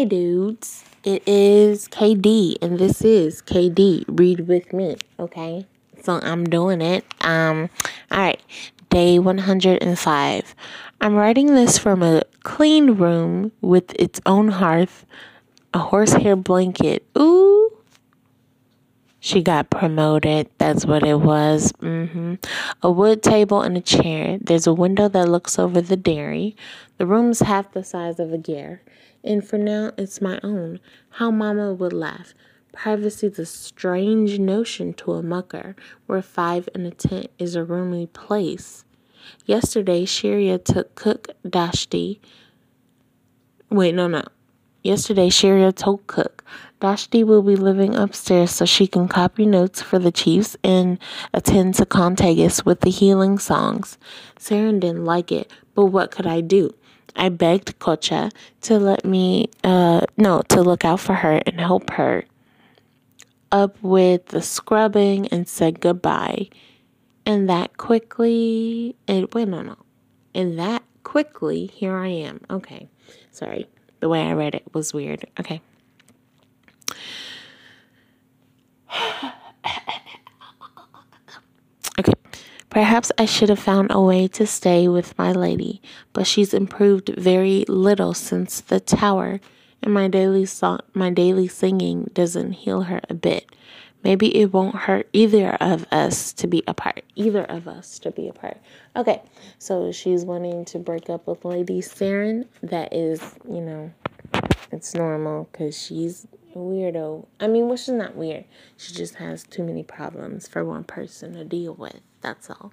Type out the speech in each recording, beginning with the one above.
Hey dudes, it is KD and this is KD. Read with me, okay? So I'm doing it. Um all right. Day 105. I'm writing this from a clean room with its own hearth, a horsehair blanket. Ooh. She got promoted. That's what it was. hmm A wood table and a chair. There's a window that looks over the dairy. The room's half the size of a gear and for now it's my own. How Mama would laugh. Privacy's a strange notion to a mucker, where five in a tent is a roomy place. Yesterday, Sharia took Cook Dashti. Wait, no, no. Yesterday, Sharia told Cook Dashti will be living upstairs so she can copy notes for the Chiefs and attend to Khan Tegus with the healing songs. Saren didn't like it, but what could I do? I begged Qacha to let me, uh, no, to look out for her and help her up with the scrubbing and said goodbye. And that quickly, it went on. And that quickly, here I am. Okay. Sorry. The way I read it was weird. Okay. Perhaps I should have found a way to stay with my lady, but she's improved very little since the tower, and my daily my daily singing doesn't heal her a bit. Maybe it won't hurt either of us to be apart. Either of us to be apart. Okay, so she's wanting to break up with Lady Saren. That is, you know, it's normal because she's a weirdo. I mean, well, she's not weird. She just has too many problems for one person to deal with. That's all.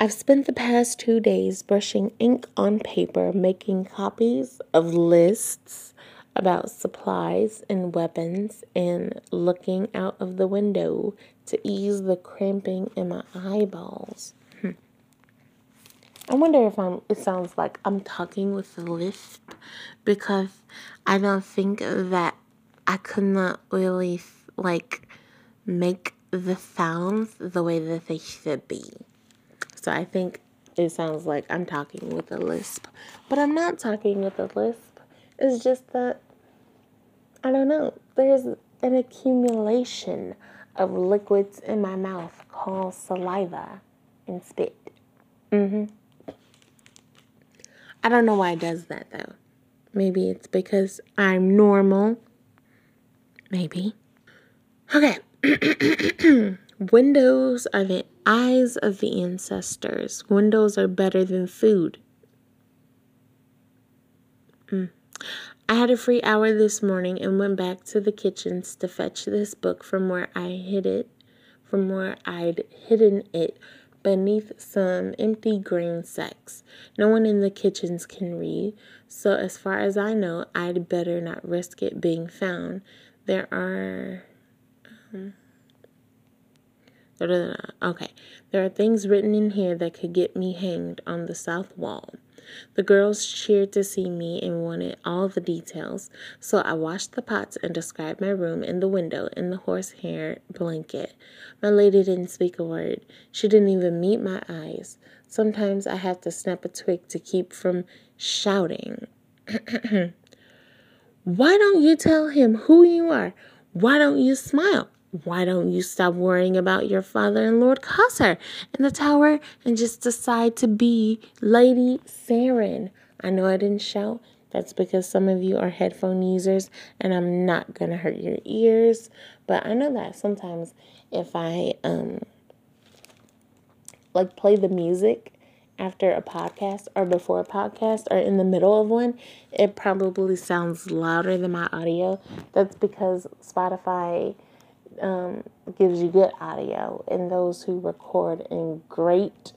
I've spent the past two days brushing ink on paper, making copies of lists about supplies and weapons, and looking out of the window to ease the cramping in my eyeballs. Hmm. I wonder if I'm. It sounds like I'm talking with a lisp because I don't think that I could not really like make the sounds the way that they should be. So I think it sounds like I'm talking with a lisp, but I'm not talking with a lisp. It's just that I don't know. There's an accumulation of liquids in my mouth called saliva and spit. Mhm. I don't know why it does that though. Maybe it's because I'm normal. Maybe. Okay. Windows are the eyes of the ancestors. Windows are better than food. Mm. I had a free hour this morning and went back to the kitchens to fetch this book from where I hid it, from where I'd hidden it beneath some empty grain sacks. No one in the kitchens can read, so as far as I know, I'd better not risk it being found. There are Mm-hmm. Okay, there are things written in here that could get me hanged on the south wall. The girls cheered to see me and wanted all the details, so I washed the pots and described my room and the window and the horsehair blanket. My lady didn't speak a word. She didn't even meet my eyes. Sometimes I have to snap a twig to keep from shouting. Why don't you tell him who you are? Why don't you smile? Why don't you stop worrying about your father and Lord Khasar in the tower and just decide to be Lady Saren? I know I didn't shout. That's because some of you are headphone users and I'm not going to hurt your ears. But I know that sometimes if I um like play the music after a podcast or before a podcast or in the middle of one, it probably sounds louder than my audio. That's because Spotify um, gives you good audio, and those who record in great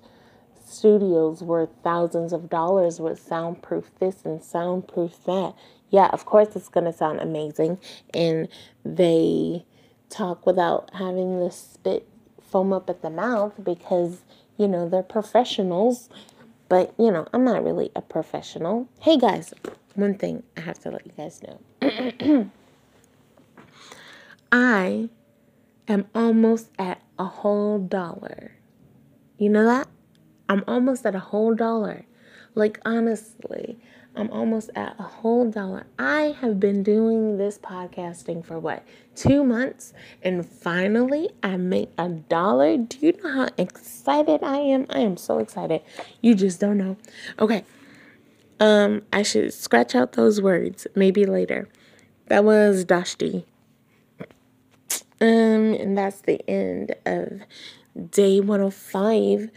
studios worth thousands of dollars with soundproof this and soundproof that. Yeah, of course it's going to sound amazing, and they talk without having the spit foam up at the mouth because you know they're professionals. But you know, I'm not really a professional. Hey guys, one thing I have to let you guys know. I am almost at a whole dollar. You know that? I'm almost at a whole dollar. Like, honestly, I'm almost at a whole dollar. I have been doing this podcasting for what, two months? And finally, I make a dollar. Do you know how excited I am? I am so excited. You just don't know. Okay. Um, I should scratch out those words maybe later. That was Dashti. Um, and that's the end of day 105.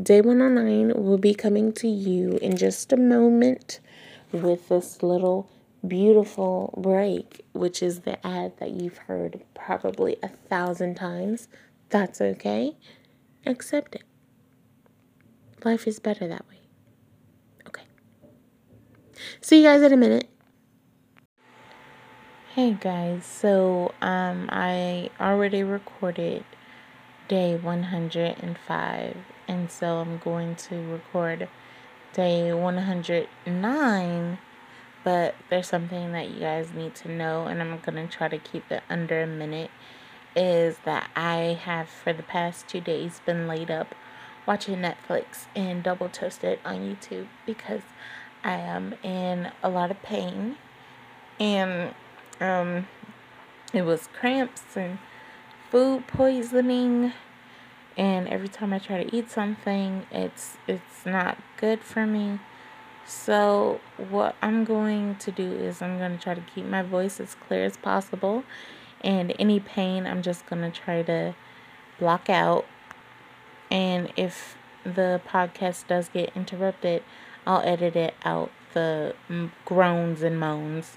Day 109 will be coming to you in just a moment with this little beautiful break, which is the ad that you've heard probably a thousand times. That's okay. Accept it. Life is better that way. Okay. See you guys in a minute. Hey guys, so um I already recorded day 105 and so I'm going to record day 109 but there's something that you guys need to know and i'm to try to keep it under a minute is that i have for the past two days been laid up watching netflix and double toasted on youtube because i am in a lot of pain and um it was cramps and food poisoning and every time I try to eat something, it's it's not good for me. So what I'm going to do is I'm going to try to keep my voice as clear as possible and any pain I'm just going to try to block out. And if the podcast does get interrupted, I'll edit it out the groans and moans.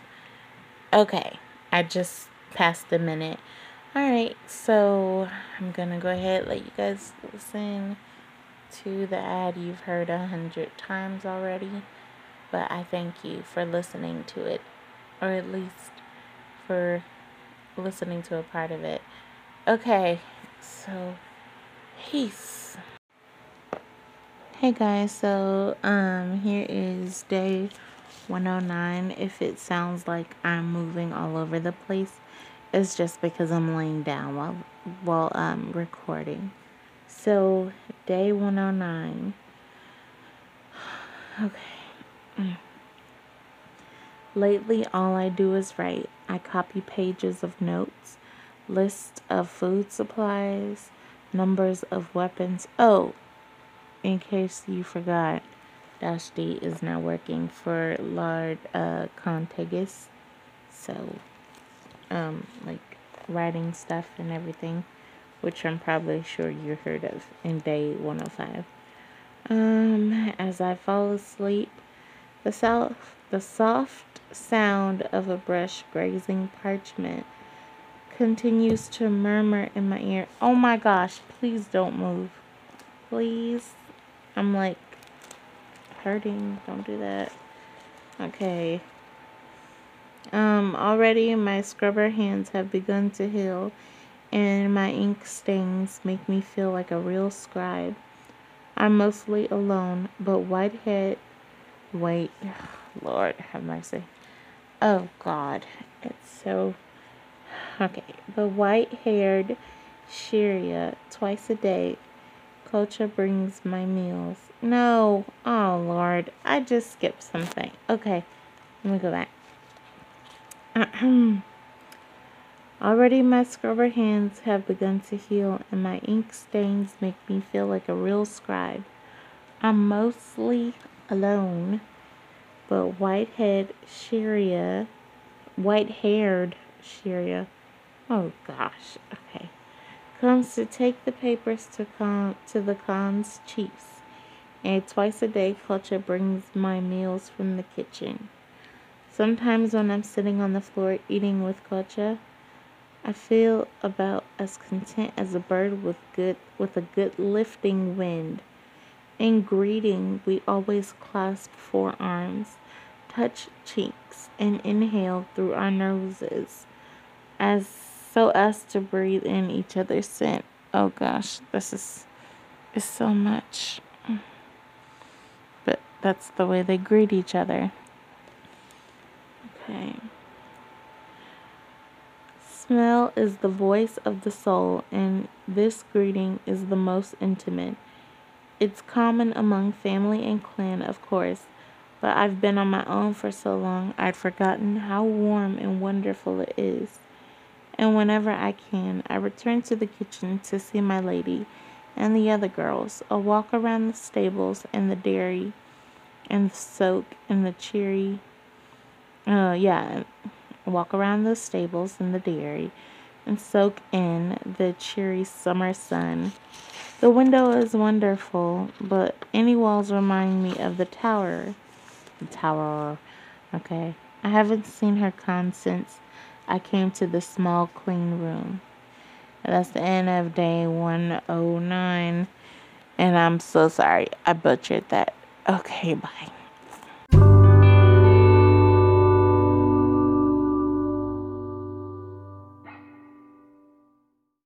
Okay, I just passed the minute. Alright, so I'm gonna go ahead let you guys listen to the ad you've heard a hundred times already. But I thank you for listening to it, or at least for listening to a part of it. Okay, so peace. Hey guys, so um here is day 109. If it sounds like I'm moving all over the place, it's just because I'm laying down while while I'm recording. So day 109. Okay. Mm. Lately, all I do is write. I copy pages of notes, list of food supplies, numbers of weapons. Oh, in case you forgot, D is now working for Lard uh, Khan Tegus. So um, like writing stuff and everything, which I'm probably sure you heard of in day 105. Um, as I fall asleep, the soft, the soft sound of a brush grazing parchment continues to murmur in my ear. Oh my gosh, please don't move. Please. I'm like hurting. Don't do that. Okay. Um, already my scrubber hands have begun to heal, and my ink stains make me feel like a real scribe. I'm mostly alone, but Whitehead. Wait, Lord have mercy. Oh God, it's so. Okay, the white haired Sharia twice a day. Qacha brings my meals. No, oh Lord, I just skipped something. Okay, let me go back. Already my scrubber hands have begun to heal and my ink stains make me feel like a real scribe. I'm mostly alone, but whitehead Sharia, white-haired Sharia, oh gosh, okay, comes to take the papers to con to the Khan's chiefs, and twice a day Qacha brings my meals from the kitchen. Sometimes when I'm sitting on the floor eating with Qacha, I feel about as content as a bird with good with a good lifting wind. In greeting, we always clasp forearms, touch cheeks, and inhale through our noses, as so us to breathe in each other's scent. Oh gosh, this is is so much. But that's the way they greet each other. Okay. Smell is the voice of the soul, and this greeting is the most intimate. It's common among family and clan, of course, but I've been on my own for so long I'd forgotten how warm and wonderful it is. And whenever I can, I return to the kitchen to see my lady and the other girls, a walk around the stables and the dairy and the soak and the cheery, uh, yeah, walk around the stables and the dairy and soak in the cheery summer sun. The window is wonderful, but any walls remind me of the tower The tower. Okay. I haven't seen her con since I came to the small clean room. That's the end of day 109. And I'm so sorry I butchered that. Okay, bye.